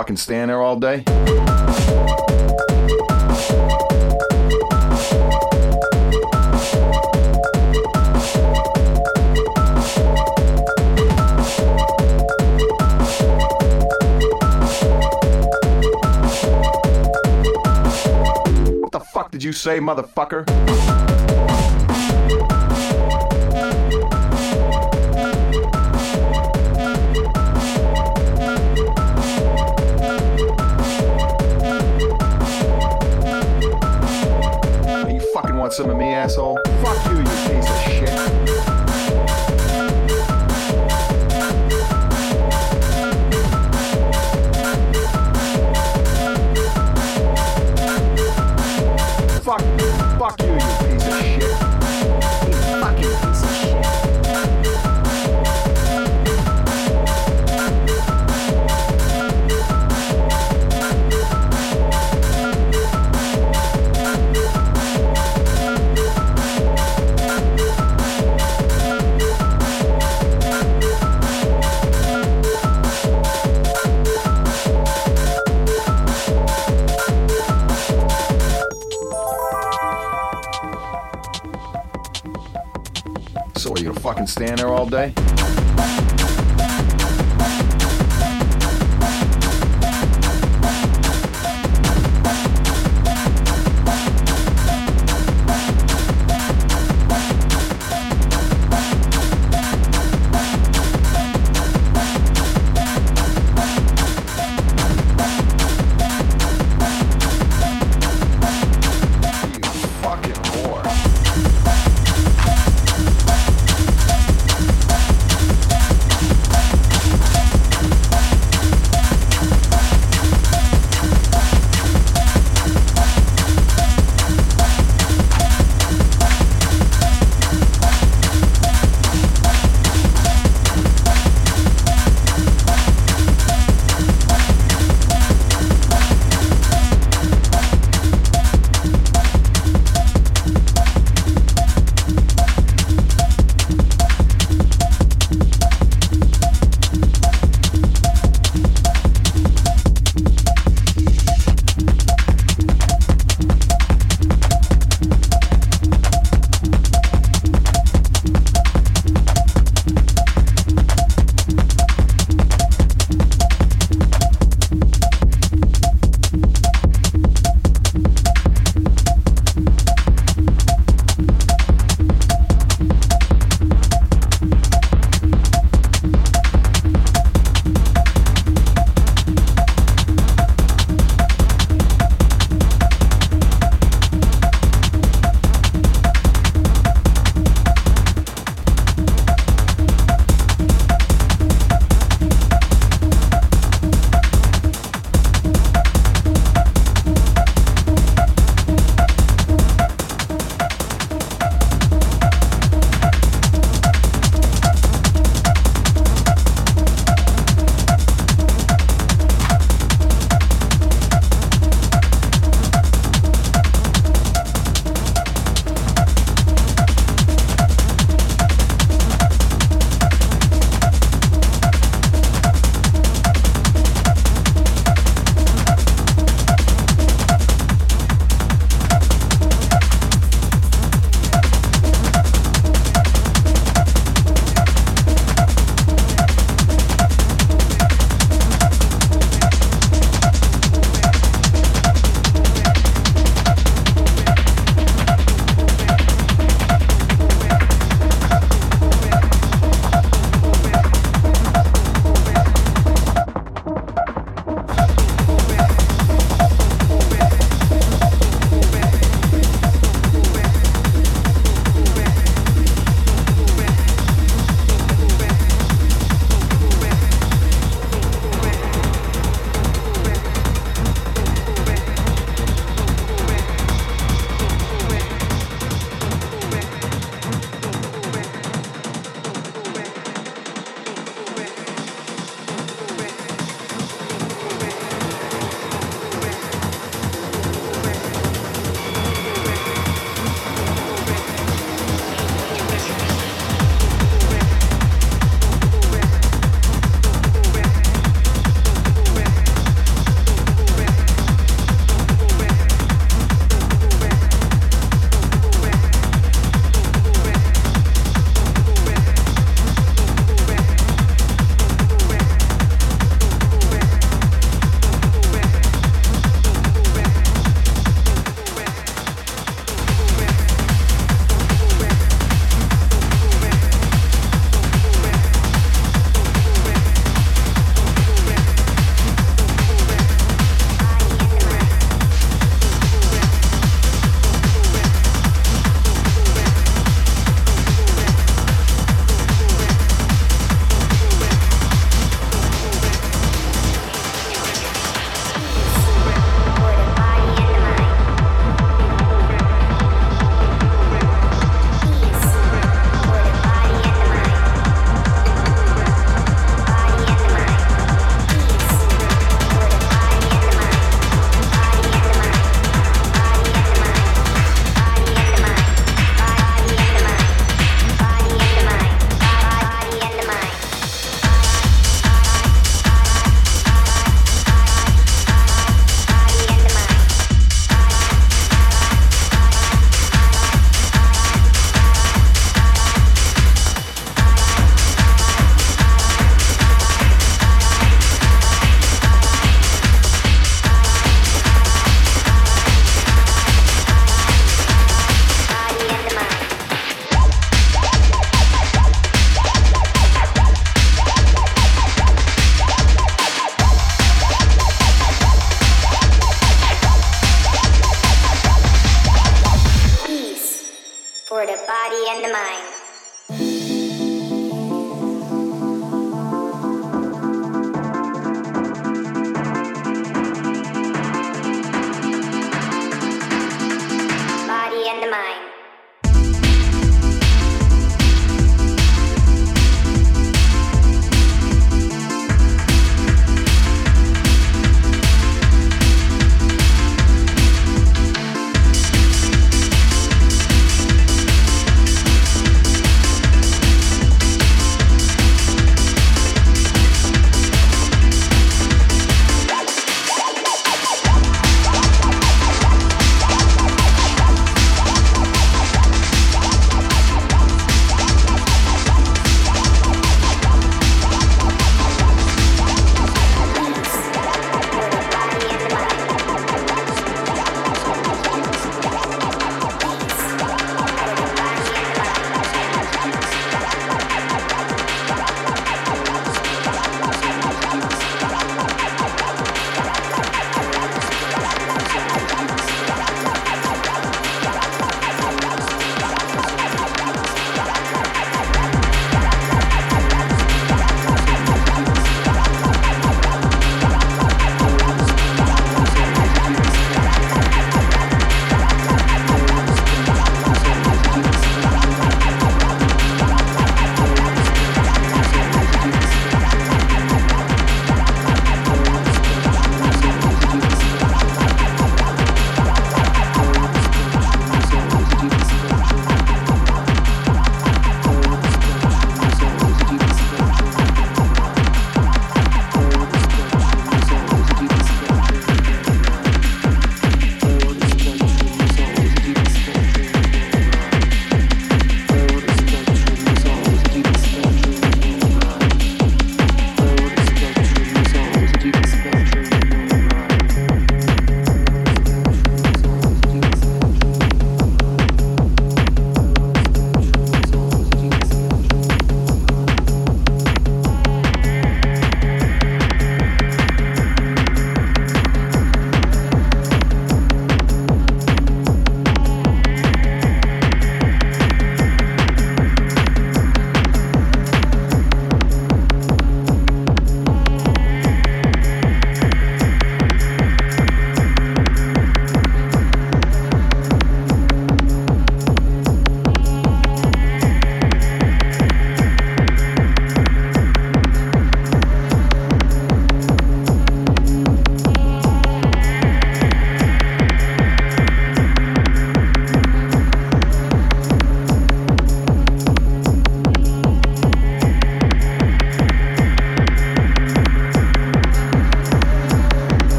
fucking stand there all day? What the fuck did you say, motherfucker? Want some of me, asshole? Stand there all day?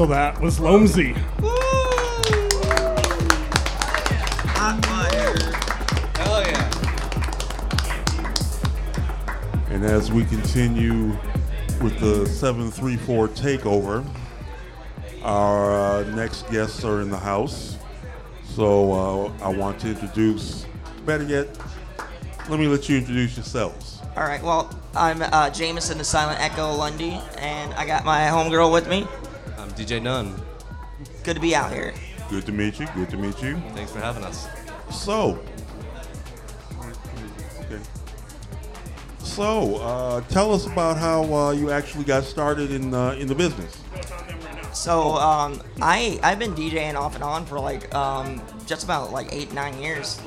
So that was Lomsey. Hot fire. Hell yeah. And as we continue with the 734 takeover, our uh, next guests are in the house. So uh, I want to introduce, better yet, let me let you introduce yourselves. All right. Well, I'm uh, Jameson the Silent Echo Lundy, and I got my homegirl with me. I'm DJ Nunn. Good to be out here. Good to meet you. Good to meet you. Thanks for having us. So, okay. So, uh, tell us about how uh, you actually got started in uh, in the business. So um, I I've been DJing off and on for like um, just about like eight nine years,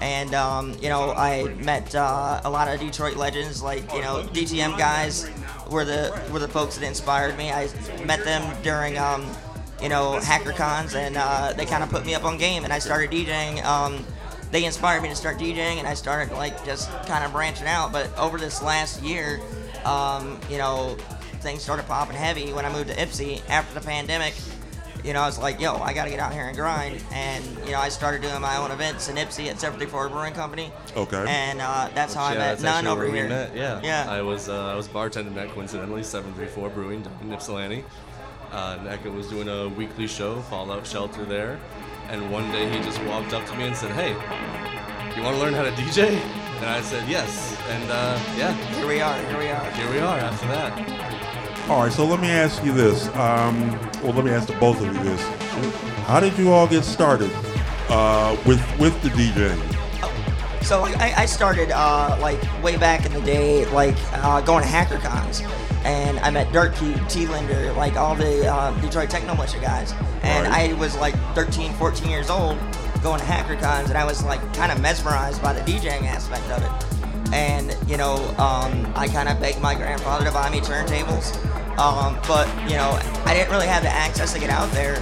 and um, you know I met uh, a lot of Detroit legends like you know DTM guys were the were the folks that inspired me. I met them during um, you know hacker cons and uh, they kind of put me up on game and I started DJing. Um, they inspired me to start DJing and I started like just kind of branching out. But over this last year, um, you know things started popping heavy when I moved to Ipsy after the pandemic. You know, I was like, yo, I got to get out here and grind. And, you know, I started doing my own events in Ipsy at 734 Brewing Company. Okay. And uh, that's how I yeah, met that's Nunn actually over where here. We met. Yeah. Yeah. I was uh, I was bartending at coincidentally 734 Brewing down in Ypsilanti. Uh, and Echo was doing a weekly show, Fallout Shelter there. And one day he just walked up to me and said, "Hey, you want to learn how to DJ?" And I said, "Yes." And uh, yeah, Here we are. Here we are. here we are after that. All right, so let me ask you this. Um, well, let me ask the both of you this. How did you all get started uh, with with the DJing? So like, I, I started uh, like way back in the day, like uh, going to hacker cons, and I met Dirt Cube, T Linder, like all the uh, Detroit Techno Militia guys, and Right. I was like 13, 14 years old, going to hacker cons, and I was like kind of mesmerized by the DJing aspect of it, and you know um, I kind of begged my grandfather to buy me turntables, um, but you know I didn't really have the access to get out there,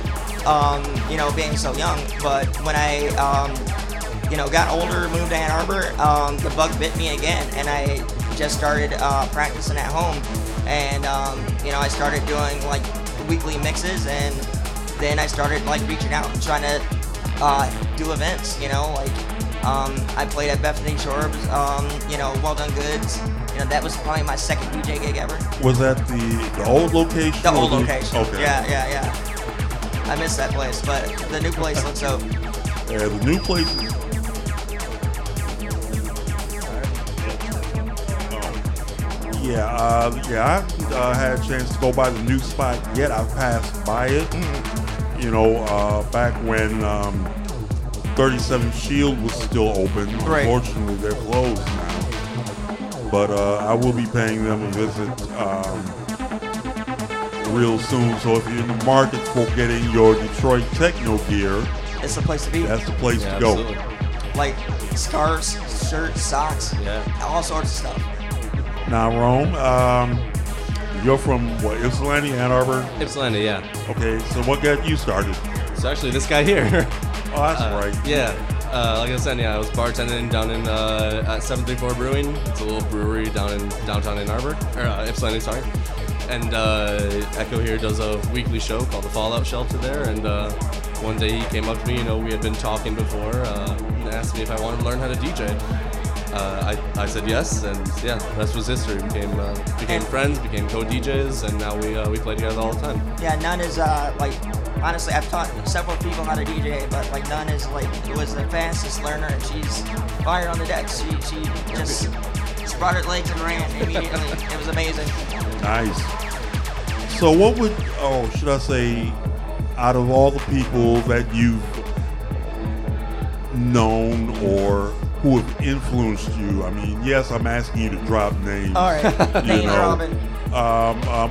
um, you know being so young, but when I um, you know, got older, moved to Ann Arbor, um, the bug bit me again, and I just started uh, practicing at home. And um, you know, I started doing like weekly mixes, and then I started like reaching out and trying to uh, do events. You know, like um, I played at Bethany Shorb's, um, you know, Well Done Goods. You know, that was probably my second DJ gig ever. Was that the, the old location? The old location. Okay. Yeah, yeah, yeah. I miss that place, but the new place looks so. Yeah, the new place is. Yeah, uh, yeah, I haven't uh, had a chance to go by the new spot yet. I've passed by it. You know, uh, back when um, 37 Shield was still open. Right. Unfortunately, they're closed now. But uh, I will be paying them a visit um, real soon. So if you're in the market for getting your Detroit techno gear, It's the place to be. that's the place Yeah, to go. absolutely. like scarves, shirts, socks, Yeah. all sorts of stuff. Now, Rome, um, you're from what, Ypsilanti, Ann Arbor? Ypsilanti, yeah. Okay, so what got you started? It's actually, this guy here. Oh, that's Uh, right. Yeah. Uh, like I said, yeah, I was bartending down in uh, at 734 Brewing. It's a little brewery down in downtown Ann Arbor, or uh, Ypsilanti, sorry. And uh, Echo here does a weekly show called the Fallout Shelter there. And uh, one day he came up to me. You know, we had been talking before, uh, and asked me if I wanted to learn how to DJ. Uh, I, I said yes, and yeah, the rest was history. We became uh, became friends, became co-DJs, and now we uh, we play together all the time. Yeah, Nunn is uh like honestly I've taught several people how to DJ, but like Nunn is like was the fastest learner and she's fired on the deck. She she just spread her legs and ran immediately. it was amazing. Nice. So, what would, oh, should I say, out of all the people that you've known or who have influenced you? I mean, yes, I'm asking you to drop names. All right, you name know. dropping. Um, um,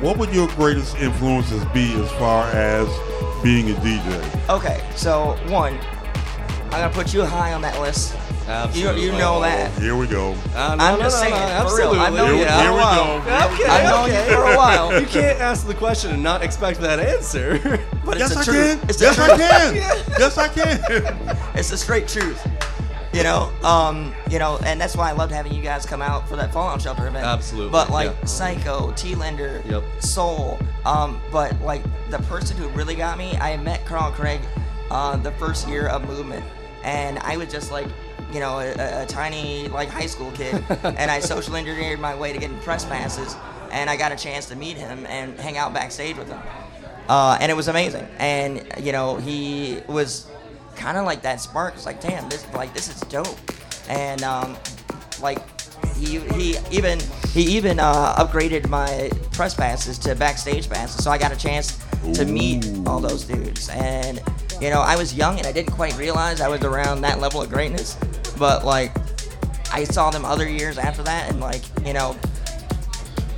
what would your greatest influences be as far as being a DJ? Okay, so one, I'm gonna put you high on that list. You Absolutely. you know that. Here we go. Uh, no, I'm no, just no, saying, no, for real. I've known you for a while. Okay, I've known you for a while. You can't ask the question and not expect that answer. But Yes, it's I truth. can. It's the Yes, I truth. can. Yes, I can. It's the straight truth. You know, um, you know, and that's why I loved having you guys come out for that Fallout Shelter event. Absolutely, But like yeah. Psycho, T Linder, Yep. Seoul, Um, but like the person who really got me, I met Carl Craig uh, the first year of Movement, and I was just like, you know, a, a- a tiny like high school kid, and I social engineered my way to getting press passes, and I got a chance to meet him and hang out backstage with him, uh, and it was amazing. And you know, he was kind of like that spark. It's like, damn, this like this is dope, and um, like he he even he even uh, upgraded my press passes to backstage passes, so I got a chance to meet all those dudes. And you know, I was young and I didn't quite realize I was around that level of greatness, but like I saw them other years after that, and like you know.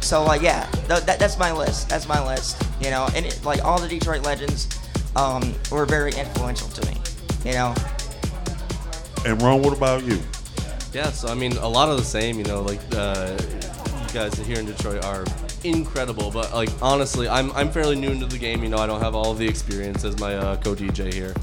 So like yeah, th- that, that's my list. That's my list. You know, and it, like all the Detroit legends um, were very influential to me. You know, And Ron, what about you? Yeah, so I mean, a lot of the same. You know, like uh, you guys here in Detroit are incredible, but like honestly, I'm I'm fairly new into the game. You know, I don't have all the experience as my uh, co-DJ here.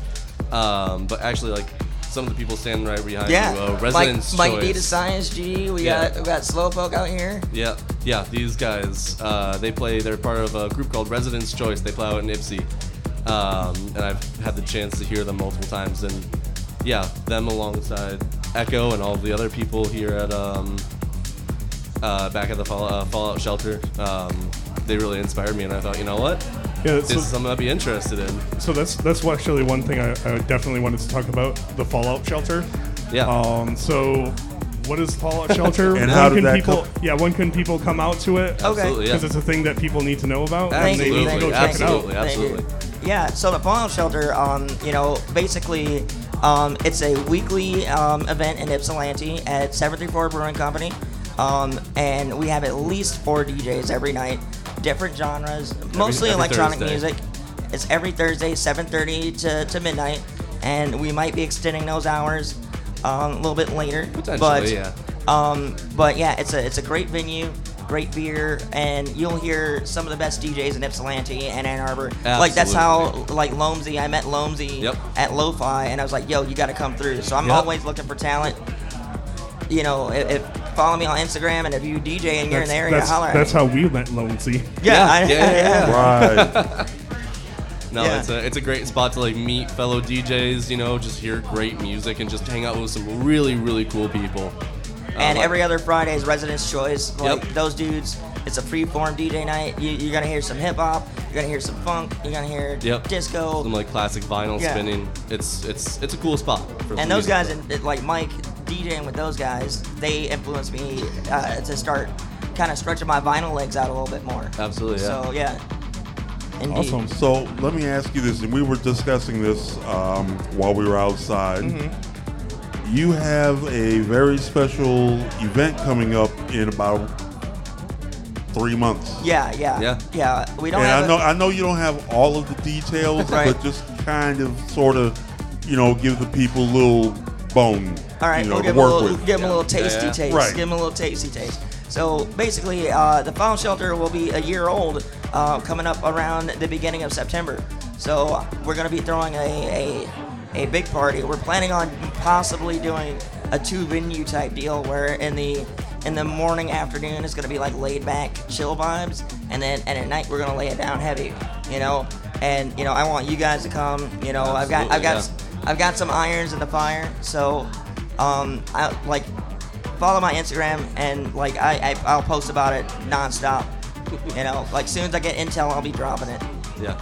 Um, but actually, like some of the people standing right behind yeah. you, uh, Mike, Residence Mike D to Science G. We Yeah. got we got Slowpoke out here. Yeah, yeah. These guys, uh, they play. They're part of a group called Residents' Choice. They play out in Ypsi, um, and I've had the chance to hear them multiple times. And yeah, them alongside Echo and all the other people here at um, uh, back at the Fall, uh, Fallout Shelter. Um, they really inspired me, and I thought, you know what, Yeah, this so, is something I'd be interested in. so that's that's actually one thing I, I definitely wanted to talk about the Fallout shelter. Yeah. Um. So, what is Fallout shelter? And when how did can that people? come- Yeah, when can people come out to it? Okay. Absolutely, yeah. Because it's a thing that people need to know about. Thank and they need to go check absolutely, it out. Thank absolutely. Yeah, so the Fallout Shelter, um, you know, basically, um, it's a weekly um, event in Ypsilanti at 734 Brewing Company. Um, and we have at least four DJs every night, different genres, mostly every electronic Thursday. music. It's every Thursday, 7:30 to, to midnight, and we might be extending those hours um, a little bit later. Potentially, but, yeah. Um, but yeah, it's a it's a great venue, great beer, and you'll hear some of the best DJs in Ypsilanti and Ann Arbor. Like that's how like Lomsey. I met Lomsey Yep. at Lo-Fi, and I was like, "Yo, you got to come through." So I'm Yep. always looking for talent. You know, if, if follow me on Instagram, and if you DJ and you're in the area, that's, holler that's how we met Lonesy. yeah, I- yeah, yeah, yeah. Right. No, Yeah. it's a it's a great spot to like meet fellow DJs. You know, just hear great music and just hang out with some really really cool people. And like- every other Friday is Residents' Choice. Like Yep. those dudes, it's a free-form DJ night. You, you're gonna hear some hip hop. You're gonna hear some funk. You're gonna hear Yep. disco. some like classic vinyl Yeah. spinning. It's it's it's a cool spot. For and those guys, and like Mike DJing with those guys, they influenced me uh, to start kind of stretching my vinyl legs out a little bit more. Absolutely, yeah. So yeah. Indeed. Awesome. So let me ask you this, and we were discussing this um, while we were outside. Mm-hmm. You have a very special event coming up in about three months. Yeah, yeah, Yeah. yeah. We don't and have. I a- know I know you don't have all of the details, Right. but just kind of sort of, you know, give the people a little bone, All right, you know, we'll to give them a work little, with. give 'em a little tasty yeah. taste. Right. Give them a little tasty taste. So basically, uh, the Fallout Shelter will be a year old uh, coming up around the beginning of September. So we're going to be throwing a, a, a big party. We're planning on possibly doing a two venue type deal where in the in the morning afternoon it's going to be like laid back chill vibes and then and at night we're going to lay it down heavy you know and you know i want you guys to come you know i've got i've got Absolutely, I've got some irons in the fire, so um, I like follow my Instagram and like I, I I'll post about it nonstop. You know, like soon as I get intel, I'll be dropping it. yeah.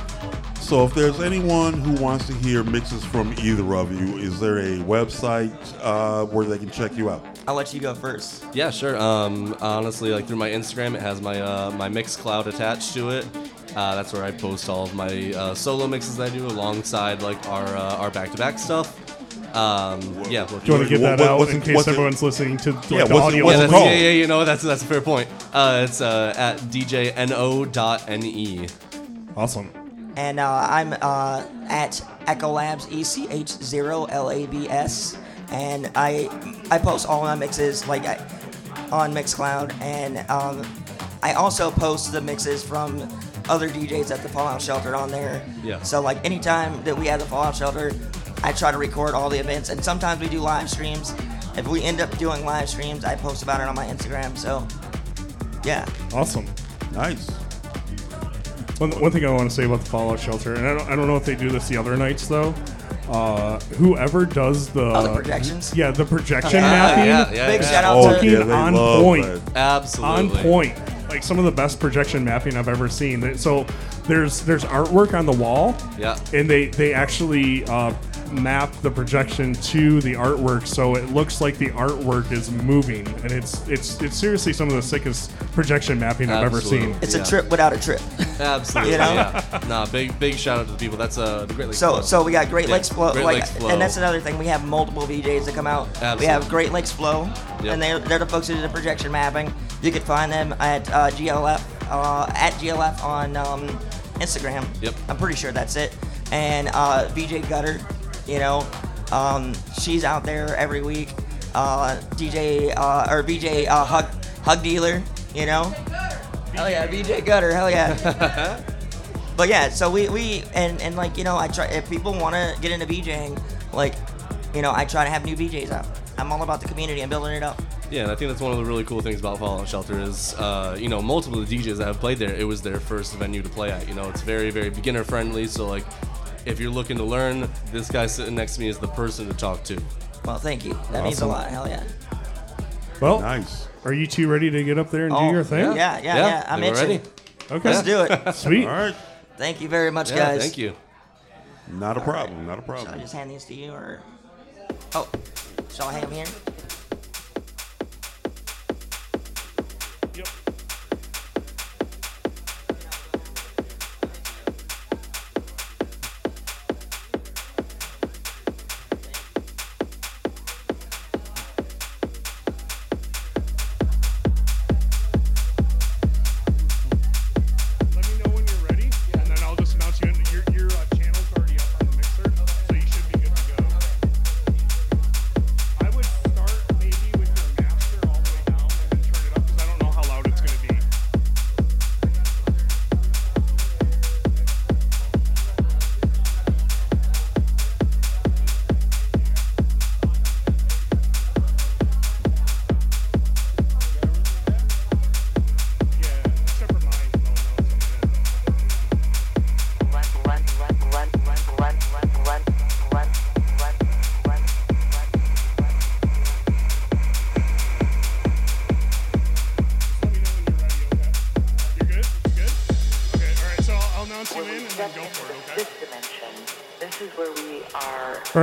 So if there's anyone who wants to hear mixes from either of you, is there a website uh, where they can check you out? I'll let you go first. Yeah, sure. Um, honestly, like through my Instagram, it has my uh, my Mixcloud attached to it. Uh, that's where I post all of my uh, solo mixes I do alongside like our uh, our back to back stuff. Um, yeah. Do you want to give that what- out in case what's it- everyone's listening to like, Yeah, the what's it- audio? what's yeah, it that's, called? yeah, yeah, you know that's that's a fair point. Uh, it's uh, at djno.ne. Awesome. And uh, I'm uh, at Echo Labs E C H zero L A B S, and I I post all my mixes like I, on Mixcloud, and um, I also post the mixes from other DJs at the Fallout Shelter on there. Yeah. So like anytime that we have the Fallout Shelter, I try to record all the events, and sometimes we do live streams. If we end up doing live streams, I post about it on my Instagram. So, yeah. Awesome. Nice. One, one thing I want to say about the Fallout Shelter, and I don't, I don't know if they do this the other nights though. Uh, whoever does the, Oh, the projections? yeah, the projection Yeah, mapping, yeah, yeah, Big yeah. shout out Oh, to yeah, fucking they on love point. that. Absolutely. on point. Like some of the best projection mapping I've ever seen. They- So there's there's artwork on the wall, Yeah. and they they actually uh, map the projection to the artwork, so it looks like the artwork is moving, and it's it's it's seriously some of the sickest projection mapping I've ever seen. It's Yeah. a trip without a trip. Absolutely. You know? Yeah. Nah, big big shout out to the people. That's uh, Great Lakes. So, Flow. so we got Great Yeah, Lakes Flow, Great like, Lakes Flow. and that's another thing. We have multiple VJs that come out. We have Great Lakes Flow, Yep. and they're, they're the folks who do the projection mapping. You can find them at uh, GLF uh, at GLF on um, Instagram. Yep. I'm pretty sure that's it. And uh, VJ Gutter, you know, um, she's out there every week. Uh, DJ uh, or VJ uh, Hug Hug Dealer, you know. Hell yeah, VJ Gutter, hell yeah. But yeah, so we, we and, and like you know, I try if people want to get into VJing, like you know, I try to have new VJs out. I'm all about the community and building it up. Yeah, and I think that's one of the really cool things about Fallout Shelter is, uh, you know, multiple of the DJs that have played there, it was their first venue to play at. You know, it's very, very beginner friendly. So like, if you're looking to learn, this guy sitting next to me is the person to talk to. Well, thank you. That means a Awesome. lot. Hell yeah. Well, Nice. are you two ready to get up there and Oh, do your thing? Yeah, yeah, yeah. I'm we're itching. ready. Okay. Let's do it. Sweet. All right. Thank you very much, Yeah, guys. thank you. Not a problem. Not a problem. Shall I problem. just hand these to you, or oh, shall I have them here?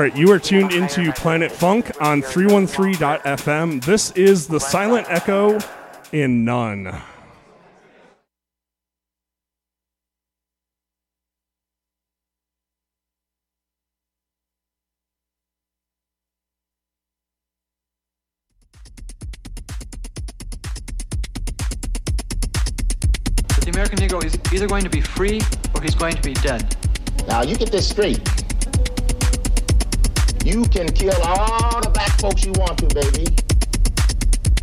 Right, you are tuned into Planet Funk on 313.fm. This is the Silent Echo in Nunn. But the American Negro is either going to be free or he's going to be dead. Now you get this straight. You can kill all the black folks you want to, baby,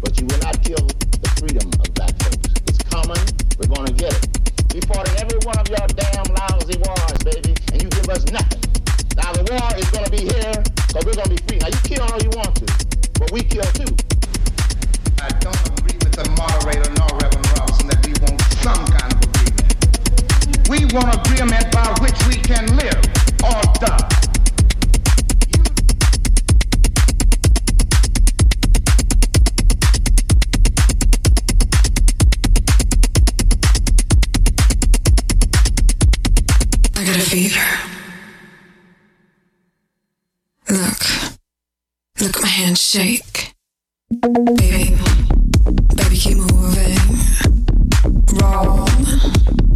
but you will not kill the freedom of black folks. It's coming. We're gonna get it. We fought in every one of your damn lousy wars, baby, and you give us nothing. Now the war is gonna be here, we're gonna be free. Now you kill all you want to, but we kill too. I don't agree with the moderator nor Reverend Robinson that we want some kind of agreement. We want agreement by which we can live or die. I got a fever. Look. Look at my hands shake. Baby. Baby, keep moving. Roll.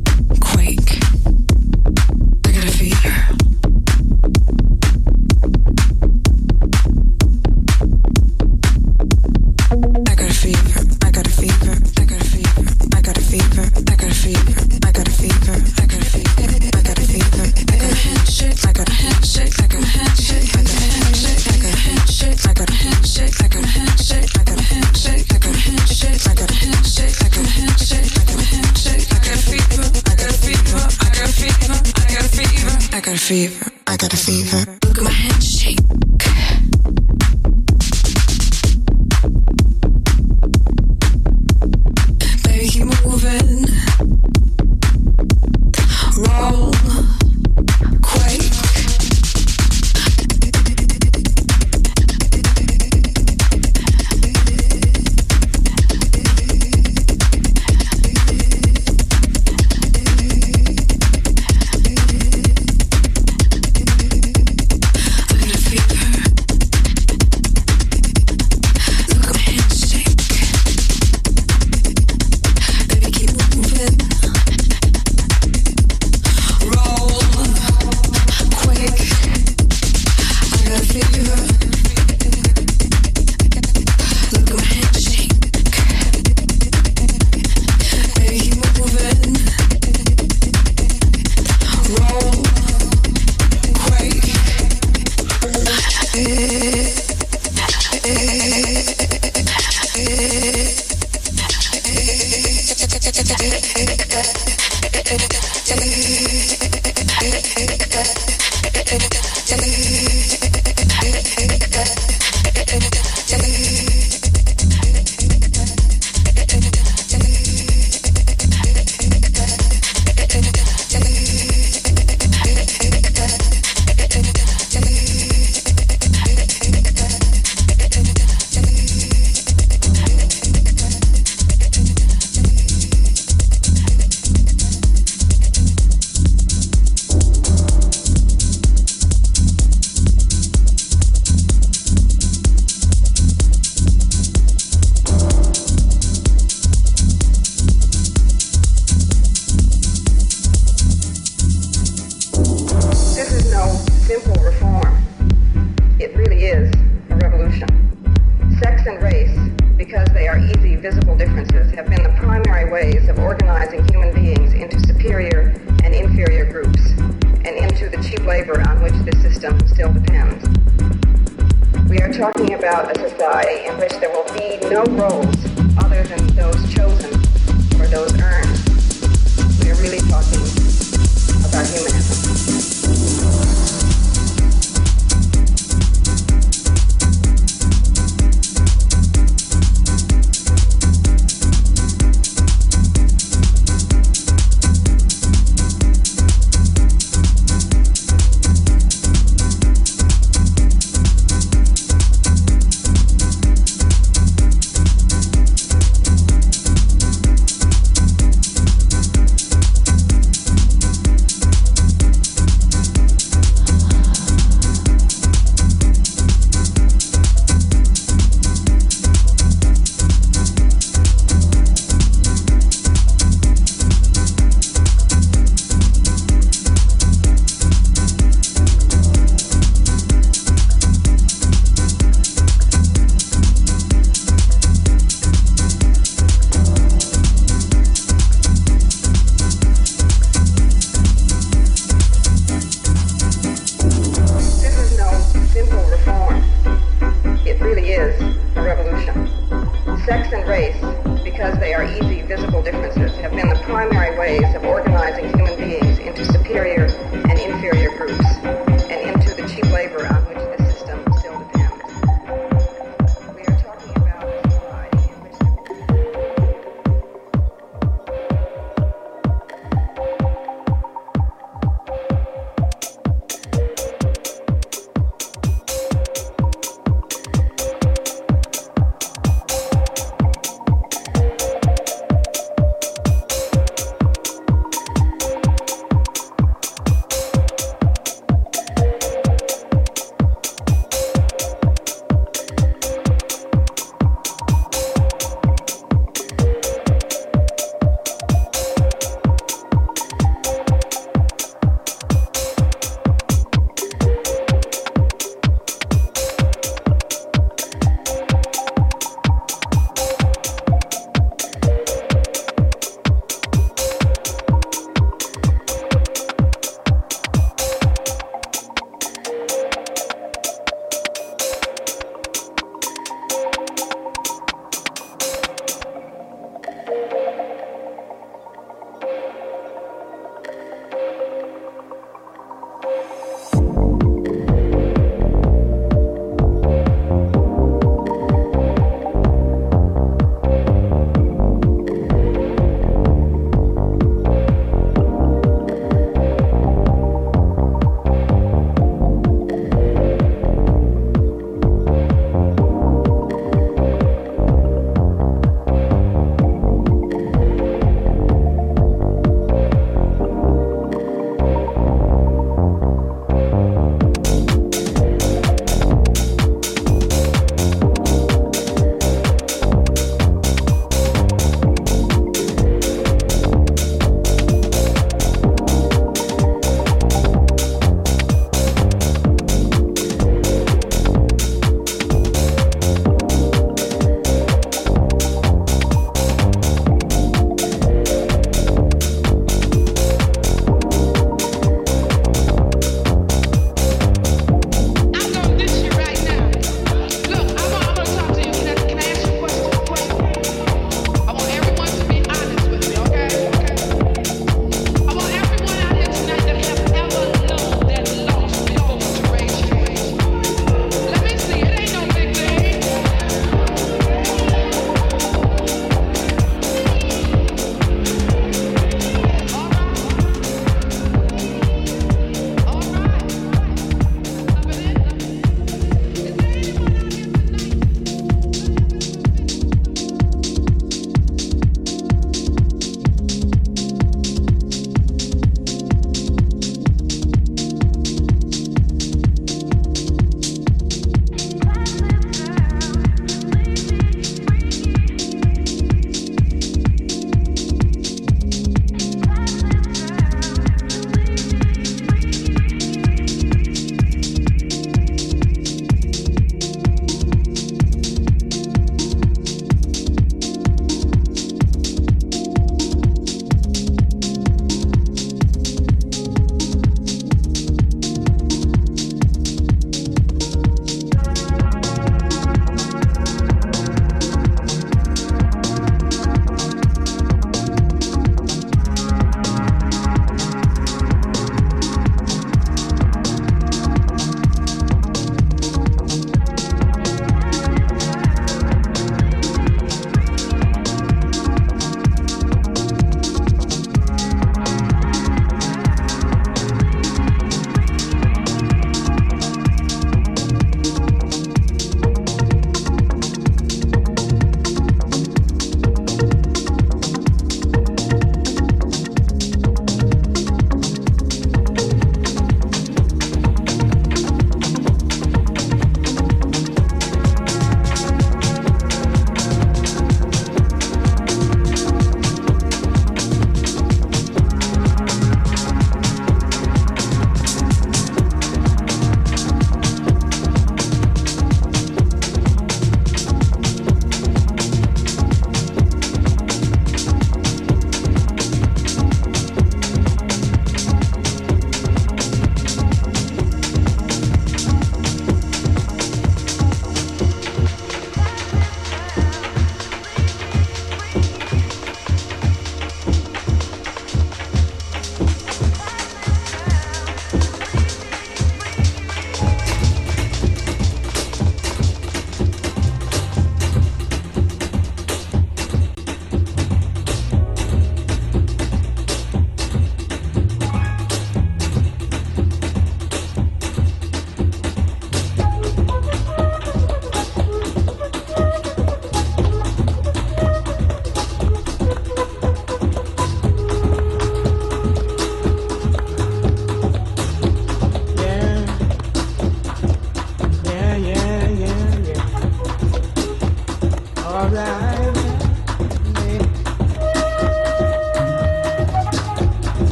Fever. I got a fever.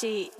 123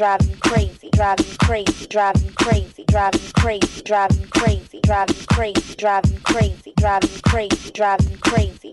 crazy, drive you crazy, drive you crazy, drive you crazy, drive you crazy, drive you crazy, drive you crazy, drive you crazy, drive you crazy,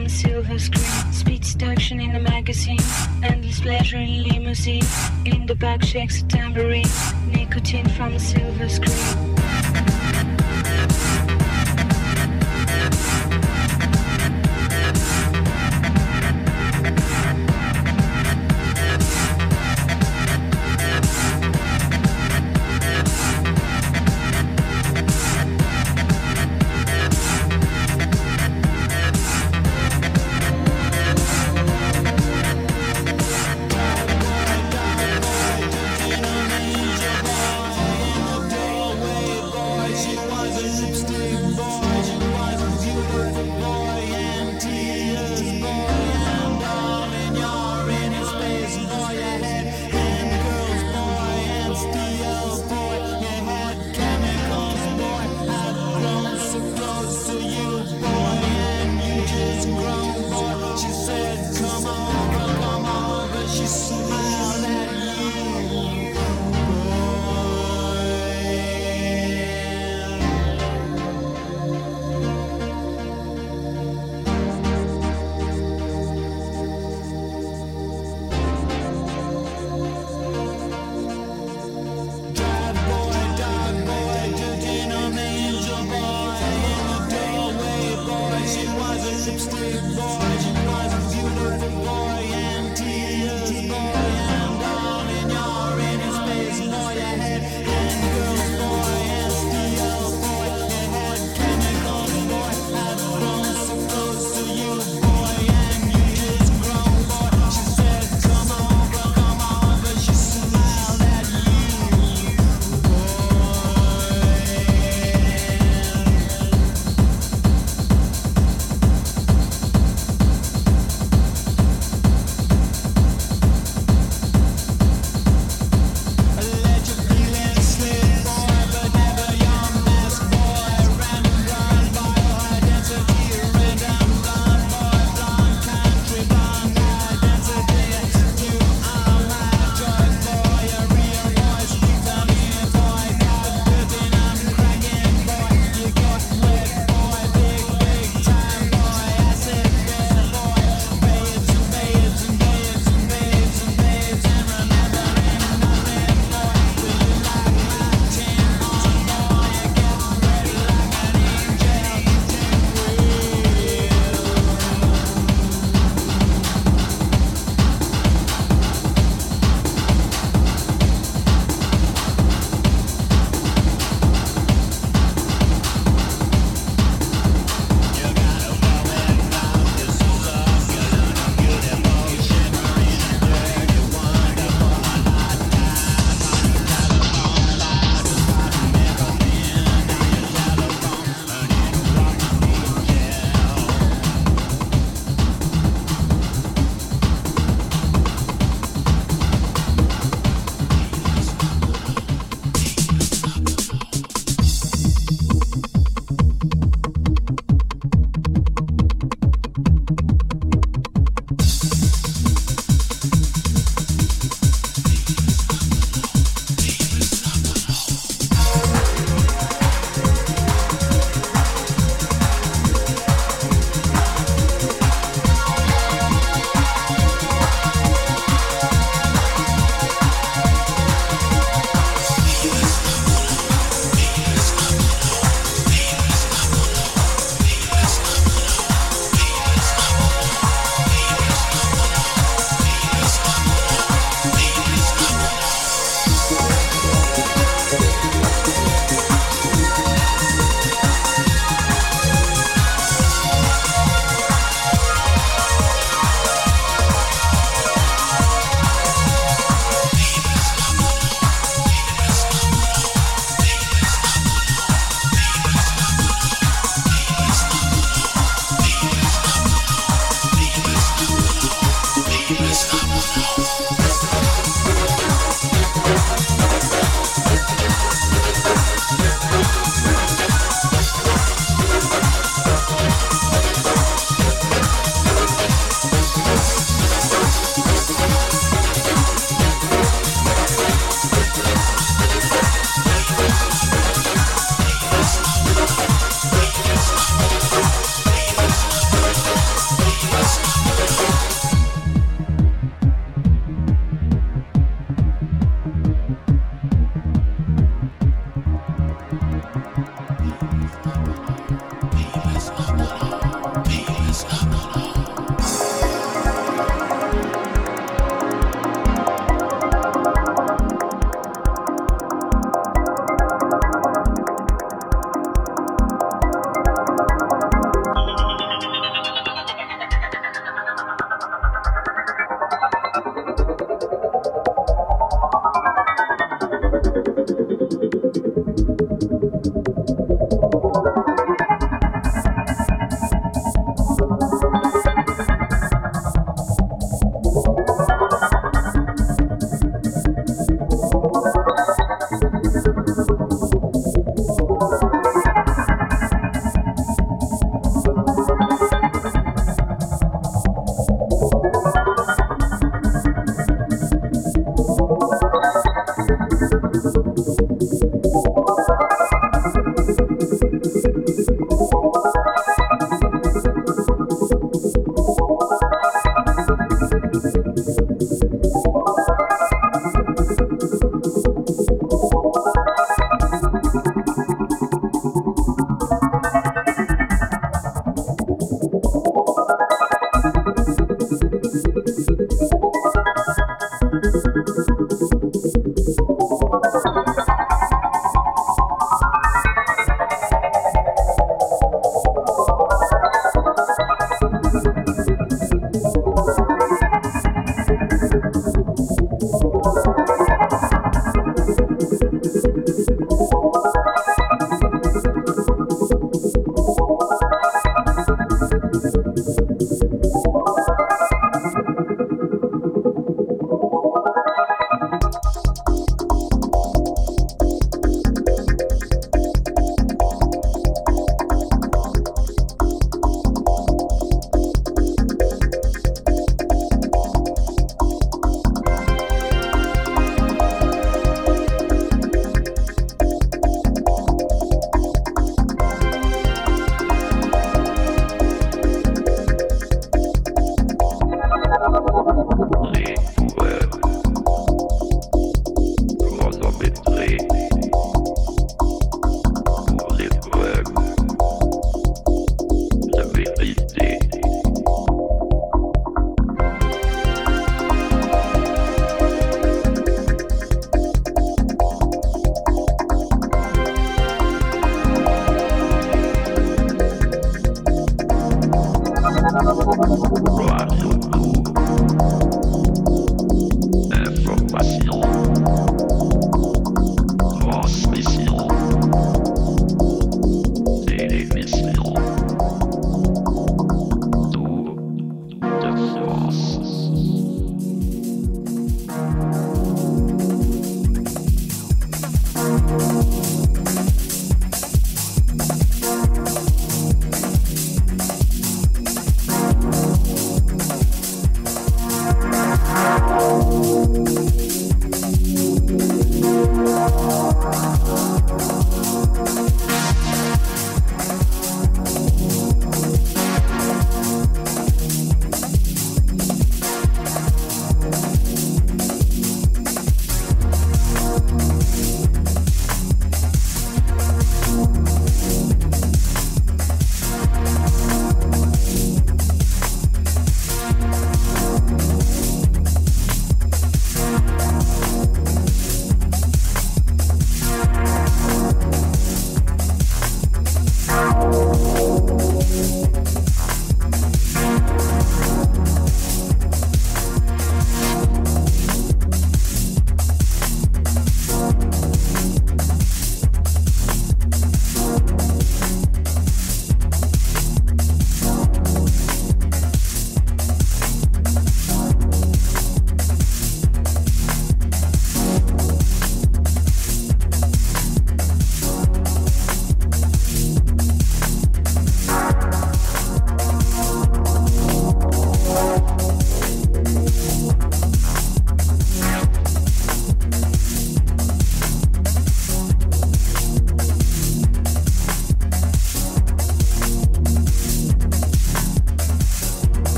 From a silver screen. Speed seduction in the magazine, endless pleasure in limousine. In the back a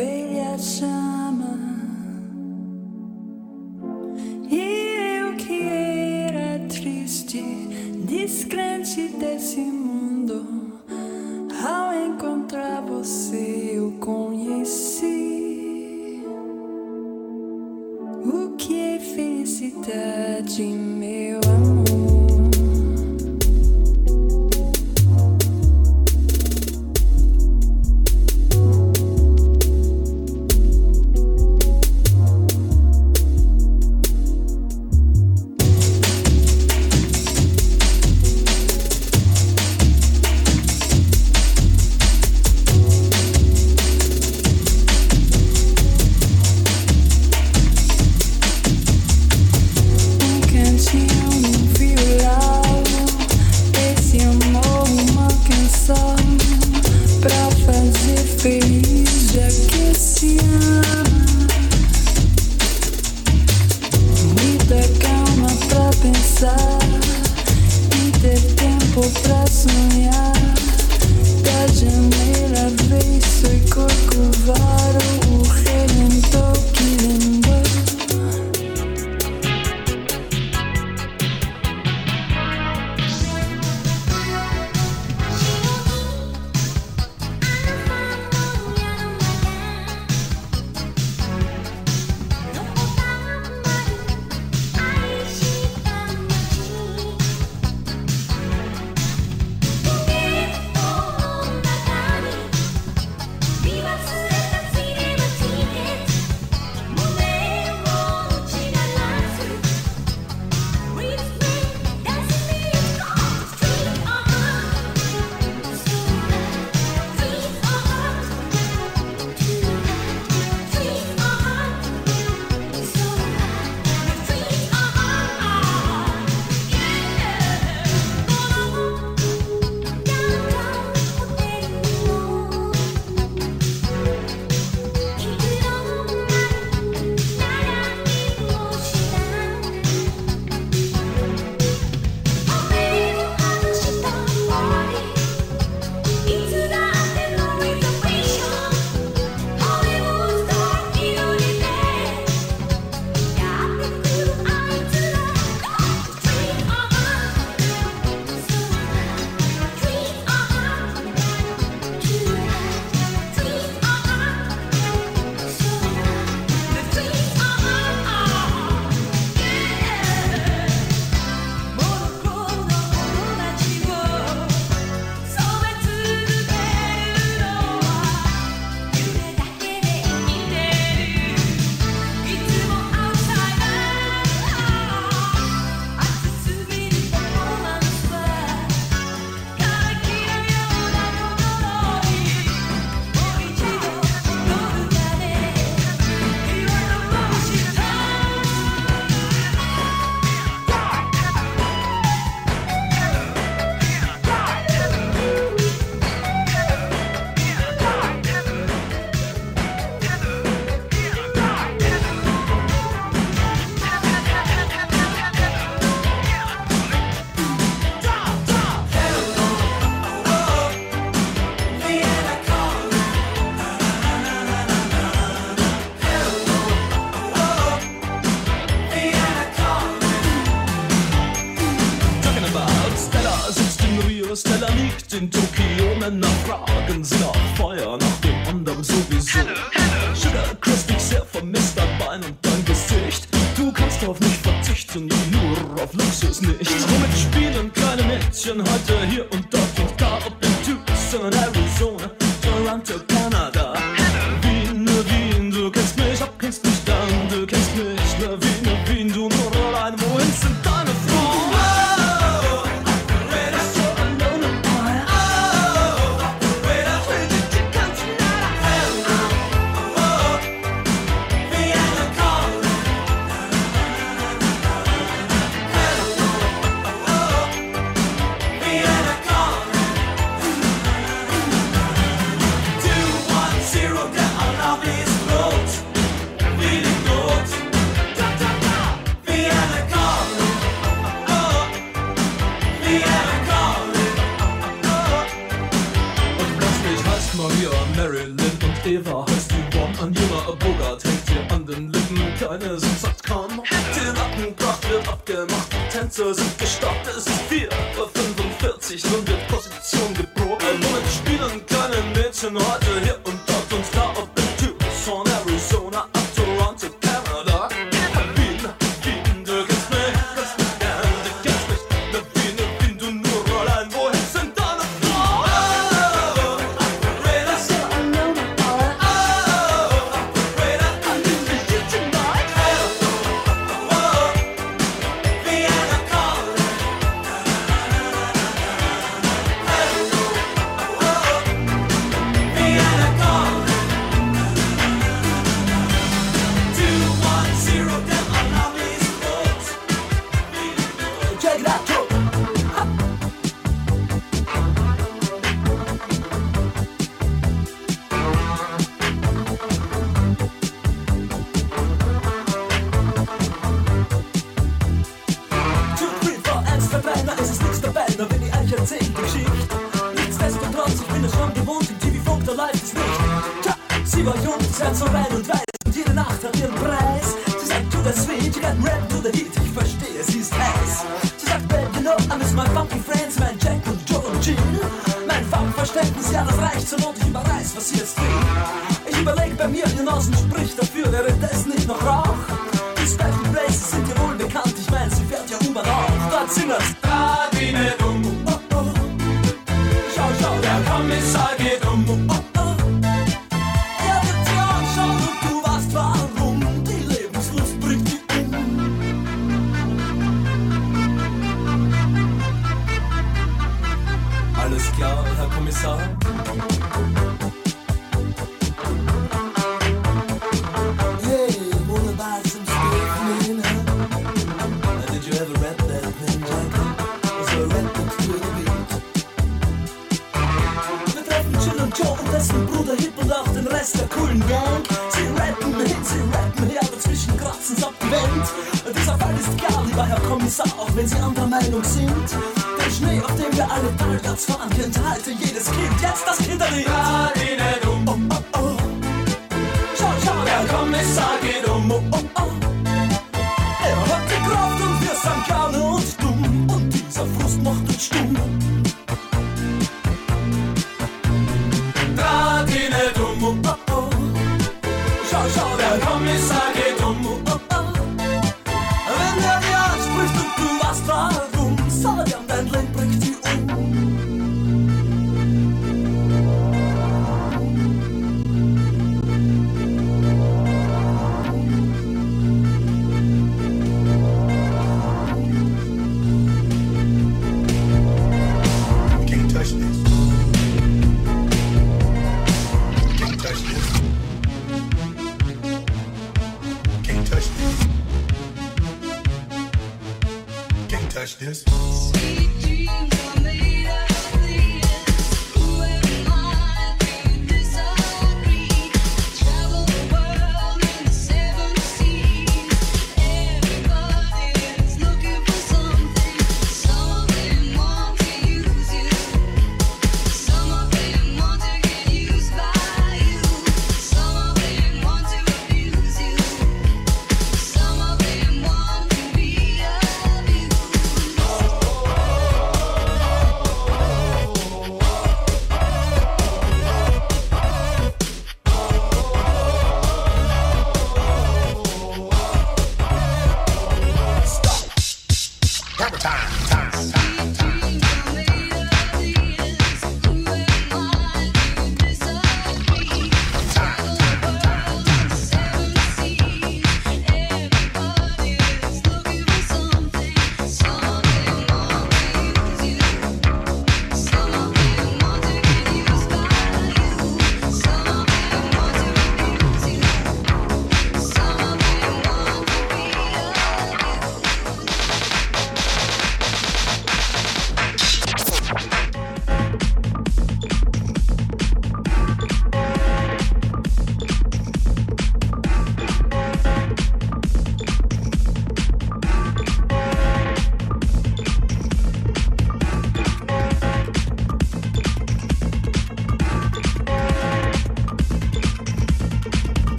apagar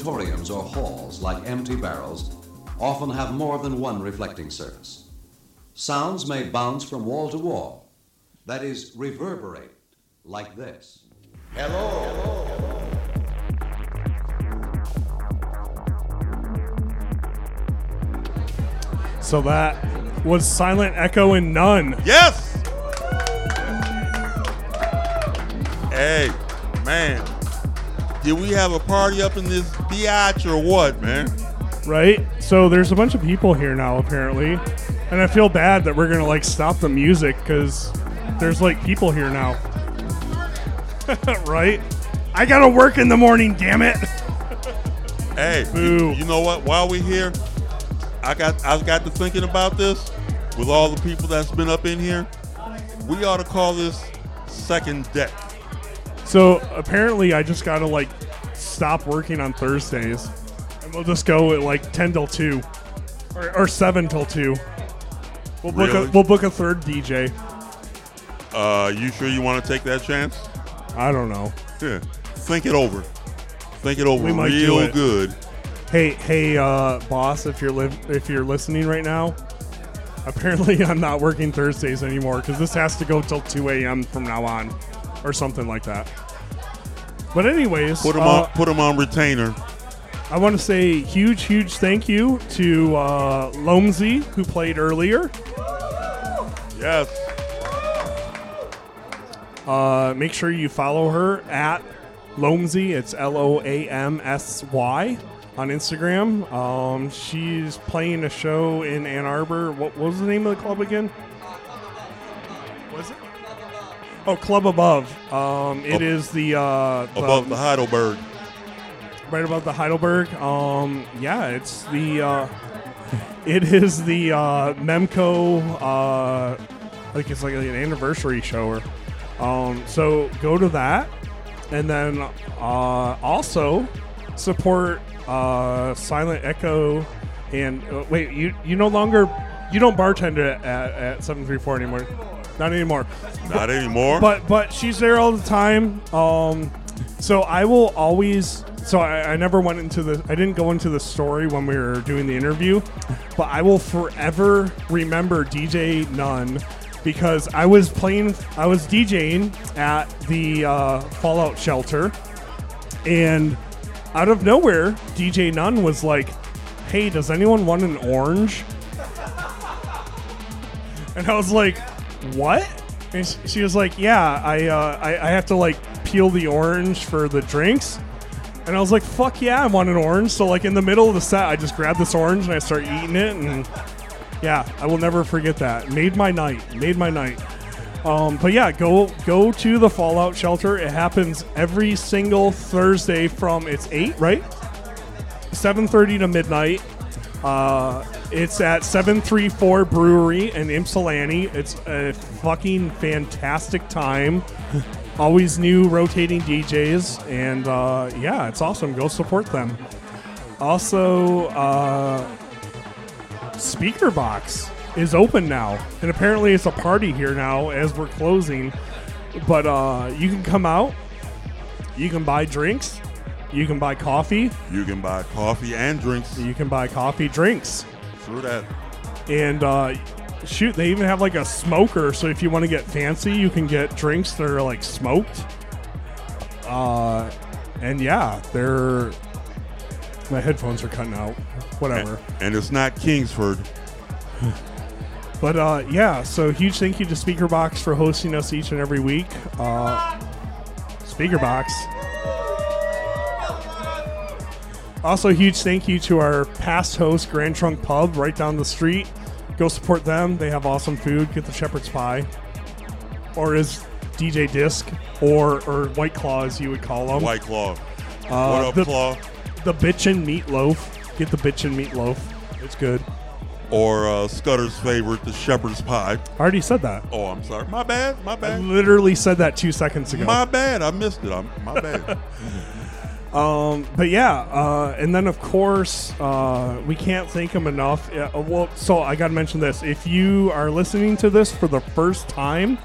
auditoriums or halls, like empty barrels, often have more than one reflecting surface. Sounds may bounce from wall to wall, that is, reverberate, like this. Hello. So that was Silent Echo and Nunn. Yes. Did we have a party up in this biatch or what, man? Right? So there's a bunch of people here now, apparently. And I feel bad that we're going to like stop the music because there's like people here now. right? I got to work in the morning, damn it. Hey, you, you know what? While we're here, I got I got to thinking about this with all the people that's been up in here. We ought to call this second deck. So apparently, I just got to like stop working on Thursdays. And we'll just go at like 10 till 2 or, or 7 till 2. We'll book, Really? a, we'll book a third DJ. Uh, you sure you want to take that chance? I don't know. Yeah. Think it over. Think it over We might do real it. good. Hey, hey, uh, boss, if you're live, if you're listening right now, apparently I'm not working Thursdays anymore because this has to go till 2 a.m. from now on, or something like that. But anyways, Put him uh, on put him on retainer. I want to say huge, huge thank you to uh, Loamsy who played earlier. Yes. Uh, make sure you follow her at Loamsy. It's L O A M S Y on Instagram. Um, she's playing a show in Ann Arbor. What, what was the name of the club again? Oh, Club Above. Um, it Ab- is the uh, Above the Heidelberg. right above the Heidelberg. Um, yeah, it's the uh, it is the uh, Memco. Uh, like it's like an anniversary show. Or, um, so go to that, and then uh, also support uh, Silent Echo. And uh, wait, you you no longer you don't bartend at at seven three four anymore. Not anymore. Not anymore? But but she's there all the time. Um, so I will always. So I, I never went into the. I didn't go into the story when we were doing the interview, but I will forever remember DJ Nunn because I was playing. I was DJing at the uh, Fallout shelter, and out of nowhere, DJ Nunn was like, "Hey, does anyone want an orange?" And I was like, "What?" And she was like, "Yeah, I, uh, I I have to like peel the orange for the drinks." And I was like, "Fuck yeah, I want an orange." So like in the middle of the set, I just grabbed this orange and I start eating it, and yeah, I will never forget that. Made my night. Made my night. Um, but yeah, go go to the Fallout Shelter. It happens every single Thursday from it's eight, right? Seven thirty to midnight. Uh, it's at seven three four Brewery in Ypsilanti. It's a fucking fantastic time. Always new rotating DJs, and uh, yeah, it's awesome. Go support them. Also, uh, Speaker Box is open now, and apparently it's a party here now as we're closing. But uh, you can come out, you can buy drinks, you can buy coffee, You can buy coffee and drinks. you can buy coffee, drinks, Through that. and uh, shoot, they even have like a smoker. So if you want to get fancy, you can get drinks that are like smoked. Uh, and yeah, they're my headphones are cutting out. Whatever. And it's not Kingsford. But uh, yeah, so huge thank you to Speakerbox for hosting us each and every week. Uh, Speakerbox. Also, huge thank you to our past host, Grand Trunk Pub, right down the street. Go support them. They have awesome food. Get the shepherd's pie, or is DJ Disc, or or White Claw as you would call them. White Claw. Uh, what up, the, Claw? The bitchin' meatloaf. Get the bitchin' meatloaf. It's good. Or uh, Scudder's favorite, the shepherd's pie. I already said that. Oh, I'm sorry. My bad. My bad. I literally said that two seconds ago. My bad. I missed it. I'm, my bad. Um, but yeah, uh, and then of course uh, we can't thank him enough. Yeah, uh, well, so I got to mention this: if you are listening to this for the first time,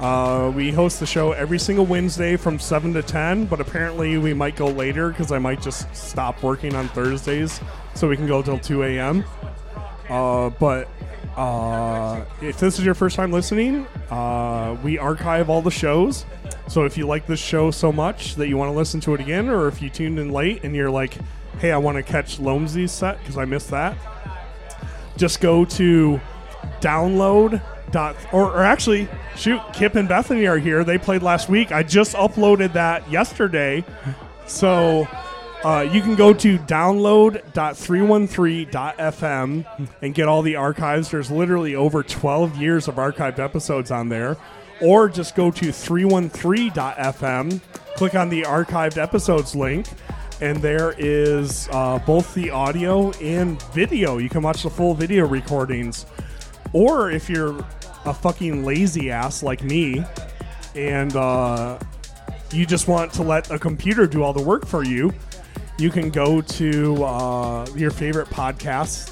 uh, we host the show every single Wednesday from seven to ten. But apparently we might go later because I might just stop working on Thursdays, so we can go till two a.m. Uh, but uh, if this is your first time listening, uh, we archive all the shows. So if you like this show so much that you want to listen to it again, or if you tuned in late and you're like, hey, I want to catch Loamsy's set because I missed that, just go to download. Dot, or, or actually, shoot, Kip and Bethany are here. They played last week. I just uploaded that yesterday. So uh, you can go to download.313.fm and get all the archives. There's literally over 12 years of archived episodes on there. Or just go to 313.fm, click on the archived episodes link, and there is uh, both the audio and video. You can watch the full video recordings. Or if you're a fucking lazy ass like me and uh, you just want to let a computer do all the work for you, you can go to uh, your favorite podcast,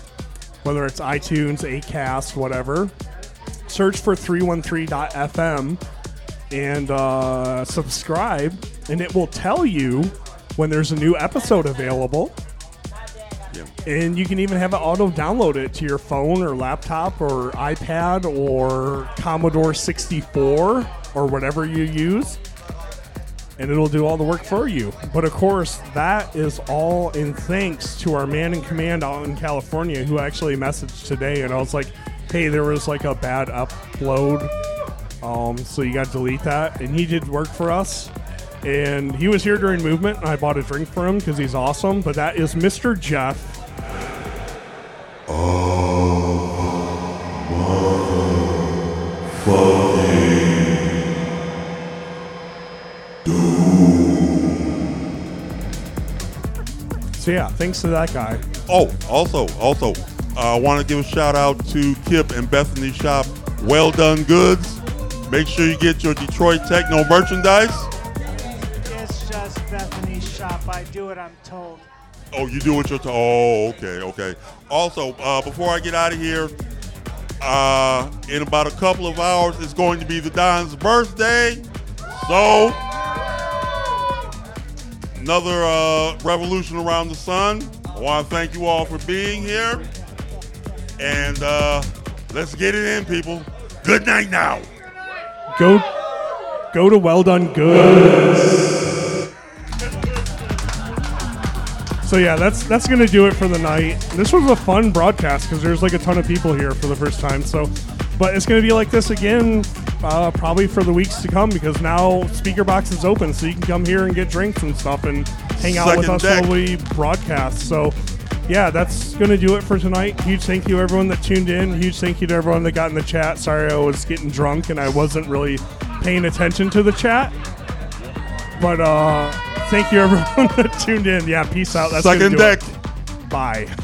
whether it's iTunes, Acast, whatever. Search for 313.fm and uh, subscribe, and it will tell you when there's a new episode available. Yeah. And you can even have it auto download it to your phone or laptop or iPad or Commodore 64 or whatever you use. And it'll do all the work for you. But of course, that is all in thanks to our man in command out in California who actually messaged today. And I was like, hey, there was like a bad upload. Um, so you got to delete that. And he did work for us. And he was here during movement, and I bought a drink for him because he's awesome. But that is Mr. Jeff. So yeah, thanks to that guy. Oh, also, also, uh, I want to give a shout out to Kip and Bethany Shorb. Well done goods. Make sure you get your Detroit Techno merchandise. It's just Bethany's shop. I do what I'm told. Oh, you do what you're told. Oh, okay, okay. Also, uh, before I get out of here, uh, in about a couple of hours, it's going to be the Don's birthday. So, another uh, revolution around the sun. I want to thank you all for being here. And uh, let's get it in, people. Good night now. Go, go to Well Done Goods. So yeah, that's that's gonna do it for the night. This was a fun broadcast because there's like a ton of people here for the first time. So, but it's gonna be like this again, uh, probably for the weeks to come because now Speaker Box is open, so you can come here and get drinks and stuff and hang out with us deck. while we broadcast. So, yeah, that's going to do it for tonight. Huge thank you, everyone that tuned in. Huge thank you to everyone that got in the chat. Sorry I was getting drunk and I wasn't really paying attention to the chat. But uh, thank you, everyone that tuned in. Yeah, peace out. That's and do it. deck. Bye.